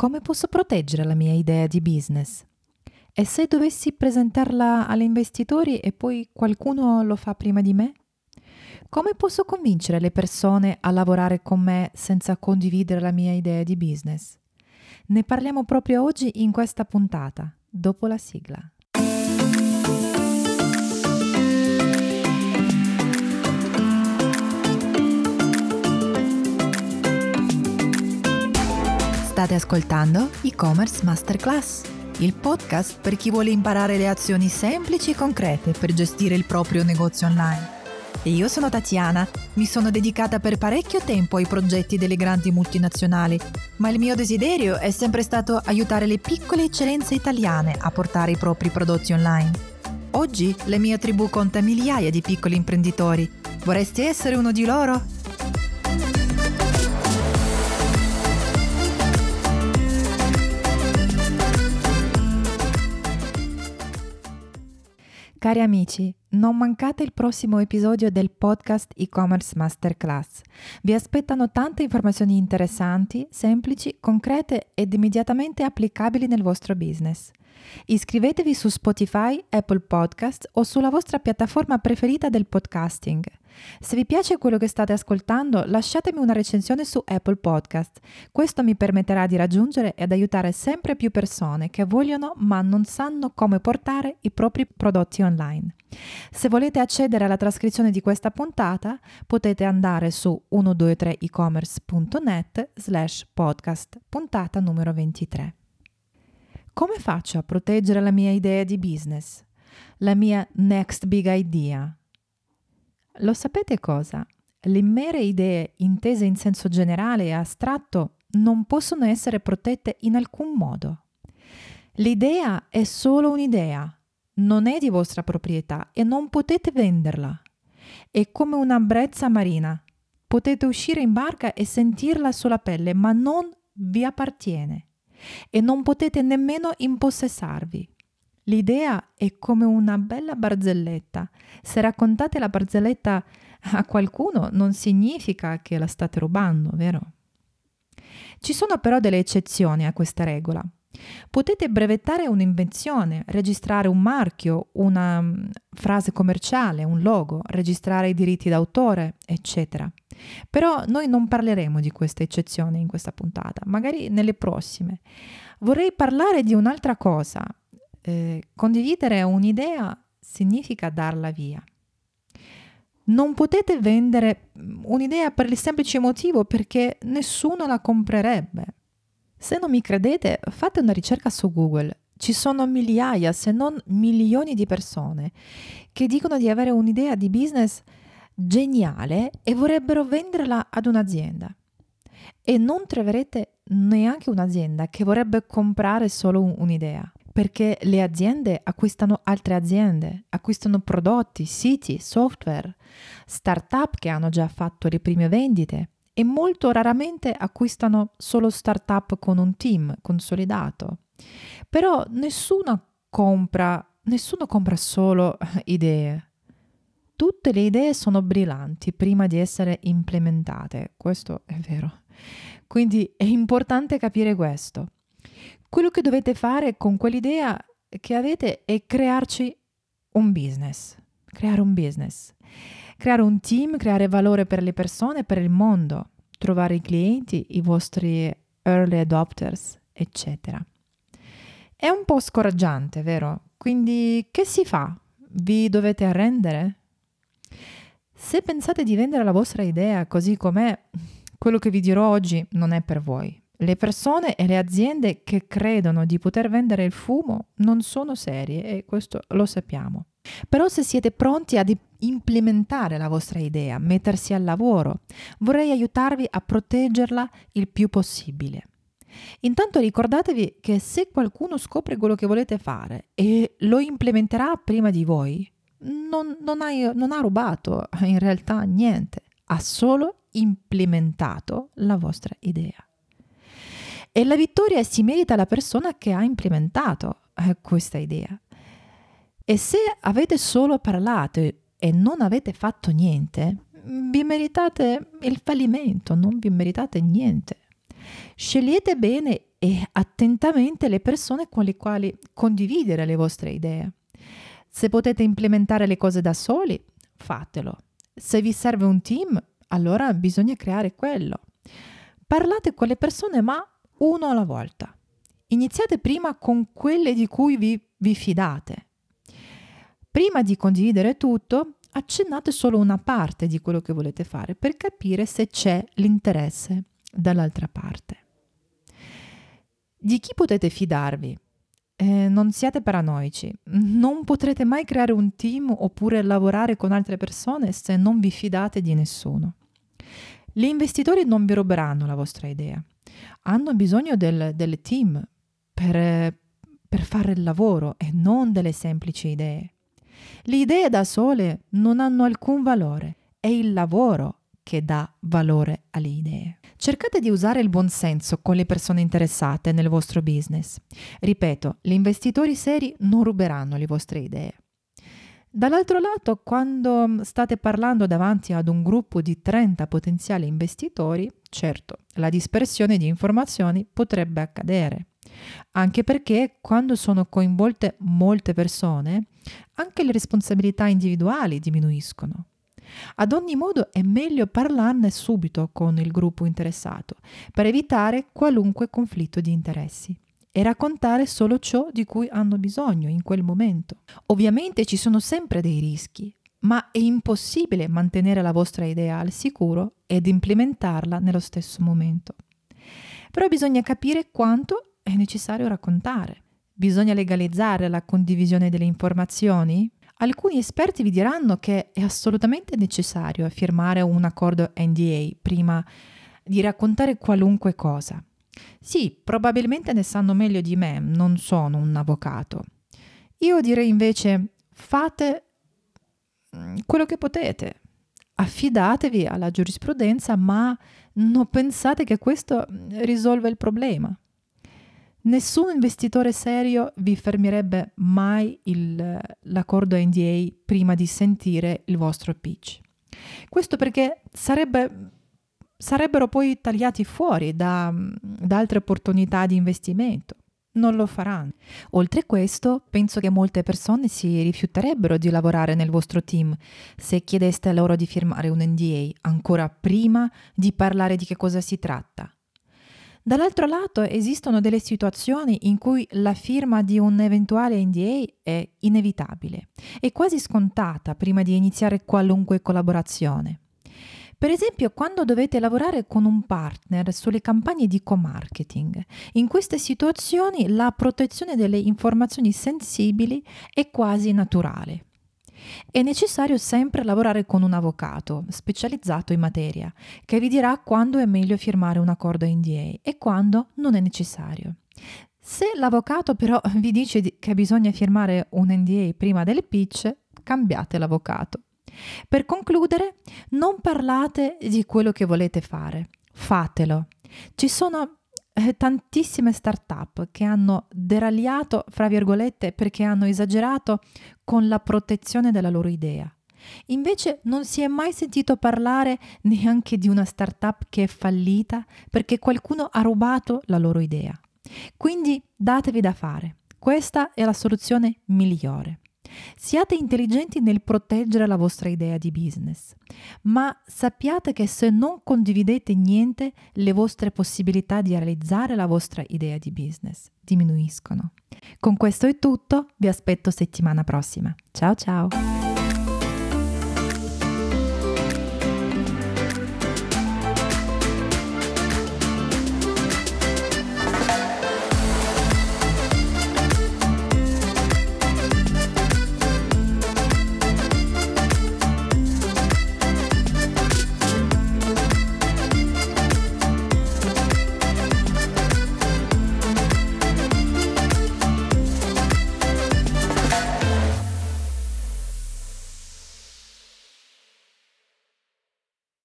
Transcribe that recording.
come posso proteggere la mia idea di business? E se dovessi presentarla agli investitori e poi qualcuno lo fa prima di me? Come posso convincere le persone a lavorare con me senza condividere la mia idea di business? Ne parliamo proprio oggi in questa puntata, dopo la sigla. State ascoltando e-commerce masterclass, il podcast per chi vuole imparare le azioni semplici e concrete per gestire il proprio negozio online. Io sono Tatiana, mi sono dedicata per parecchio tempo ai progetti delle grandi multinazionali, ma il mio desiderio è sempre stato aiutare le piccole eccellenze italiane a portare i propri prodotti online. Oggi la mia tribù conta migliaia di piccoli imprenditori. Vorresti essere uno di loro? Cari amici, non mancate il prossimo episodio del podcast e-commerce masterclass. Vi aspettano tante informazioni interessanti, semplici, concrete ed immediatamente applicabili nel vostro business. Iscrivetevi su Spotify, Apple Podcast o sulla vostra piattaforma preferita del podcasting. Se vi piace quello che state ascoltando, lasciatemi una recensione su Apple Podcast. Questo mi permetterà di raggiungere ed aiutare sempre più persone che vogliono ma non sanno come portare i propri prodotti online. Se volete accedere alla trascrizione di questa puntata, potete andare su 123ecommerce.net slash podcast, puntata numero 23. Come faccio a proteggere la mia idea di business? La mia next big idea? Lo sapete cosa? Le mere idee intese in senso generale e astratto non possono essere protette in alcun modo. L'idea è solo un'idea, non è di vostra proprietà e non potete venderla. È come una brezza marina. Potete uscire in barca e sentirla sulla pelle, ma non vi appartiene e non potete nemmeno impossessarvi. L'idea è come una bella barzelletta. Se raccontate la barzelletta a qualcuno non significa che la state rubando, vero? Ci sono però delle eccezioni a questa regola. Potete brevettare un'invenzione, registrare un marchio, una mm, frase commerciale, un logo, registrare i diritti d'autore, eccetera. Però noi non parleremo di queste eccezioni in questa puntata, magari nelle prossime. Vorrei parlare di un'altra cosa. Eh, condividere un'idea significa darla via. Non potete vendere mm, un'idea per il semplice motivo perché nessuno la comprerebbe. Se non mi credete, fate una ricerca su Google. Ci sono migliaia, se non milioni di persone che dicono di avere un'idea di business geniale e vorrebbero venderla ad un'azienda. E non troverete neanche un'azienda che vorrebbe comprare solo un'idea, perché le aziende acquistano altre aziende, acquistano prodotti, siti, software, start-up che hanno già fatto le prime vendite e molto raramente acquistano solo startup con un team consolidato. Però nessuno compra, nessuno compra solo idee. Tutte le idee sono brillanti prima di essere implementate, questo è vero. Quindi è importante capire questo. Quello che dovete fare con quell'idea che avete è crearci un business, creare un business creare un team, creare valore per le persone, per il mondo, trovare i clienti, i vostri early adopters, eccetera. È un po' scoraggiante, vero? Quindi che si fa? Vi dovete arrendere? Se pensate di vendere la vostra idea così com'è, quello che vi dirò oggi non è per voi. Le persone e le aziende che credono di poter vendere il fumo non sono serie e questo lo sappiamo. Però se siete pronti ad implementare la vostra idea, mettersi al lavoro, vorrei aiutarvi a proteggerla il più possibile. Intanto ricordatevi che se qualcuno scopre quello che volete fare e lo implementerà prima di voi, non, non, hai, non ha rubato in realtà niente, ha solo implementato la vostra idea. E la vittoria si merita la persona che ha implementato eh, questa idea. E se avete solo parlato e non avete fatto niente, vi meritate il fallimento, non vi meritate niente. Scegliete bene e attentamente le persone con le quali condividere le vostre idee. Se potete implementare le cose da soli, fatelo. Se vi serve un team, allora bisogna creare quello. Parlate con le persone, ma uno alla volta. Iniziate prima con quelle di cui vi, vi fidate. Prima di condividere tutto, accennate solo una parte di quello che volete fare per capire se c'è l'interesse dall'altra parte. Di chi potete fidarvi? Eh, non siate paranoici, non potrete mai creare un team oppure lavorare con altre persone se non vi fidate di nessuno. Gli investitori non vi ruberanno la vostra idea, hanno bisogno del, del team per, per fare il lavoro e non delle semplici idee. Le idee da sole non hanno alcun valore, è il lavoro che dà valore alle idee. Cercate di usare il buon senso con le persone interessate nel vostro business. Ripeto, gli investitori seri non ruberanno le vostre idee. Dall'altro lato, quando state parlando davanti ad un gruppo di 30 potenziali investitori, certo, la dispersione di informazioni potrebbe accadere. Anche perché quando sono coinvolte molte persone, anche le responsabilità individuali diminuiscono. Ad ogni modo è meglio parlarne subito con il gruppo interessato per evitare qualunque conflitto di interessi e raccontare solo ciò di cui hanno bisogno in quel momento. Ovviamente ci sono sempre dei rischi, ma è impossibile mantenere la vostra idea al sicuro ed implementarla nello stesso momento. Però bisogna capire quanto è necessario raccontare. Bisogna legalizzare la condivisione delle informazioni Alcuni esperti vi diranno che è assolutamente necessario firmare un accordo NDA prima di raccontare qualunque cosa. Sì, probabilmente ne sanno meglio di me, non sono un avvocato. Io direi invece fate mm, quello che potete, affidatevi alla giurisprudenza, ma non pensate che questo risolva il problema. Nessun investitore serio vi fermerebbe mai il, l'accordo NDA prima di sentire il vostro pitch. Questo perché sarebbe, sarebbero poi tagliati fuori da, da altre opportunità di investimento. Non lo faranno. Oltre a questo, penso che molte persone si rifiuterebbero di lavorare nel vostro team se chiedeste loro di firmare un NDA ancora prima di parlare di che cosa si tratta Dall'altro lato esistono delle situazioni in cui la firma di un eventuale NDA è inevitabile e quasi scontata prima di iniziare qualunque collaborazione. Per esempio, quando dovete lavorare con un partner sulle campagne di co-marketing. In queste situazioni la protezione delle informazioni sensibili è quasi naturale. È necessario sempre lavorare con un avvocato specializzato in materia, che vi dirà quando è meglio firmare un accordo NDA e quando non è necessario. Se l'avvocato però vi dice che bisogna firmare un NDA prima del pitch, cambiate l'avvocato. Per concludere, non parlate di quello che volete fare, fatelo. Ci sono eh, tantissime start-up che hanno deragliato, fra virgolette, perché hanno esagerato con la protezione della loro idea. Invece non si è mai sentito parlare neanche di una startup che è fallita perché qualcuno ha rubato la loro idea. Quindi datevi da fare. Questa è la soluzione migliore. Siate intelligenti nel proteggere la vostra idea di business, ma sappiate che se non condividete niente, le vostre possibilità di realizzare la vostra idea di business diminuiscono. Con questo è tutto, vi aspetto settimana prossima. Ciao ciao!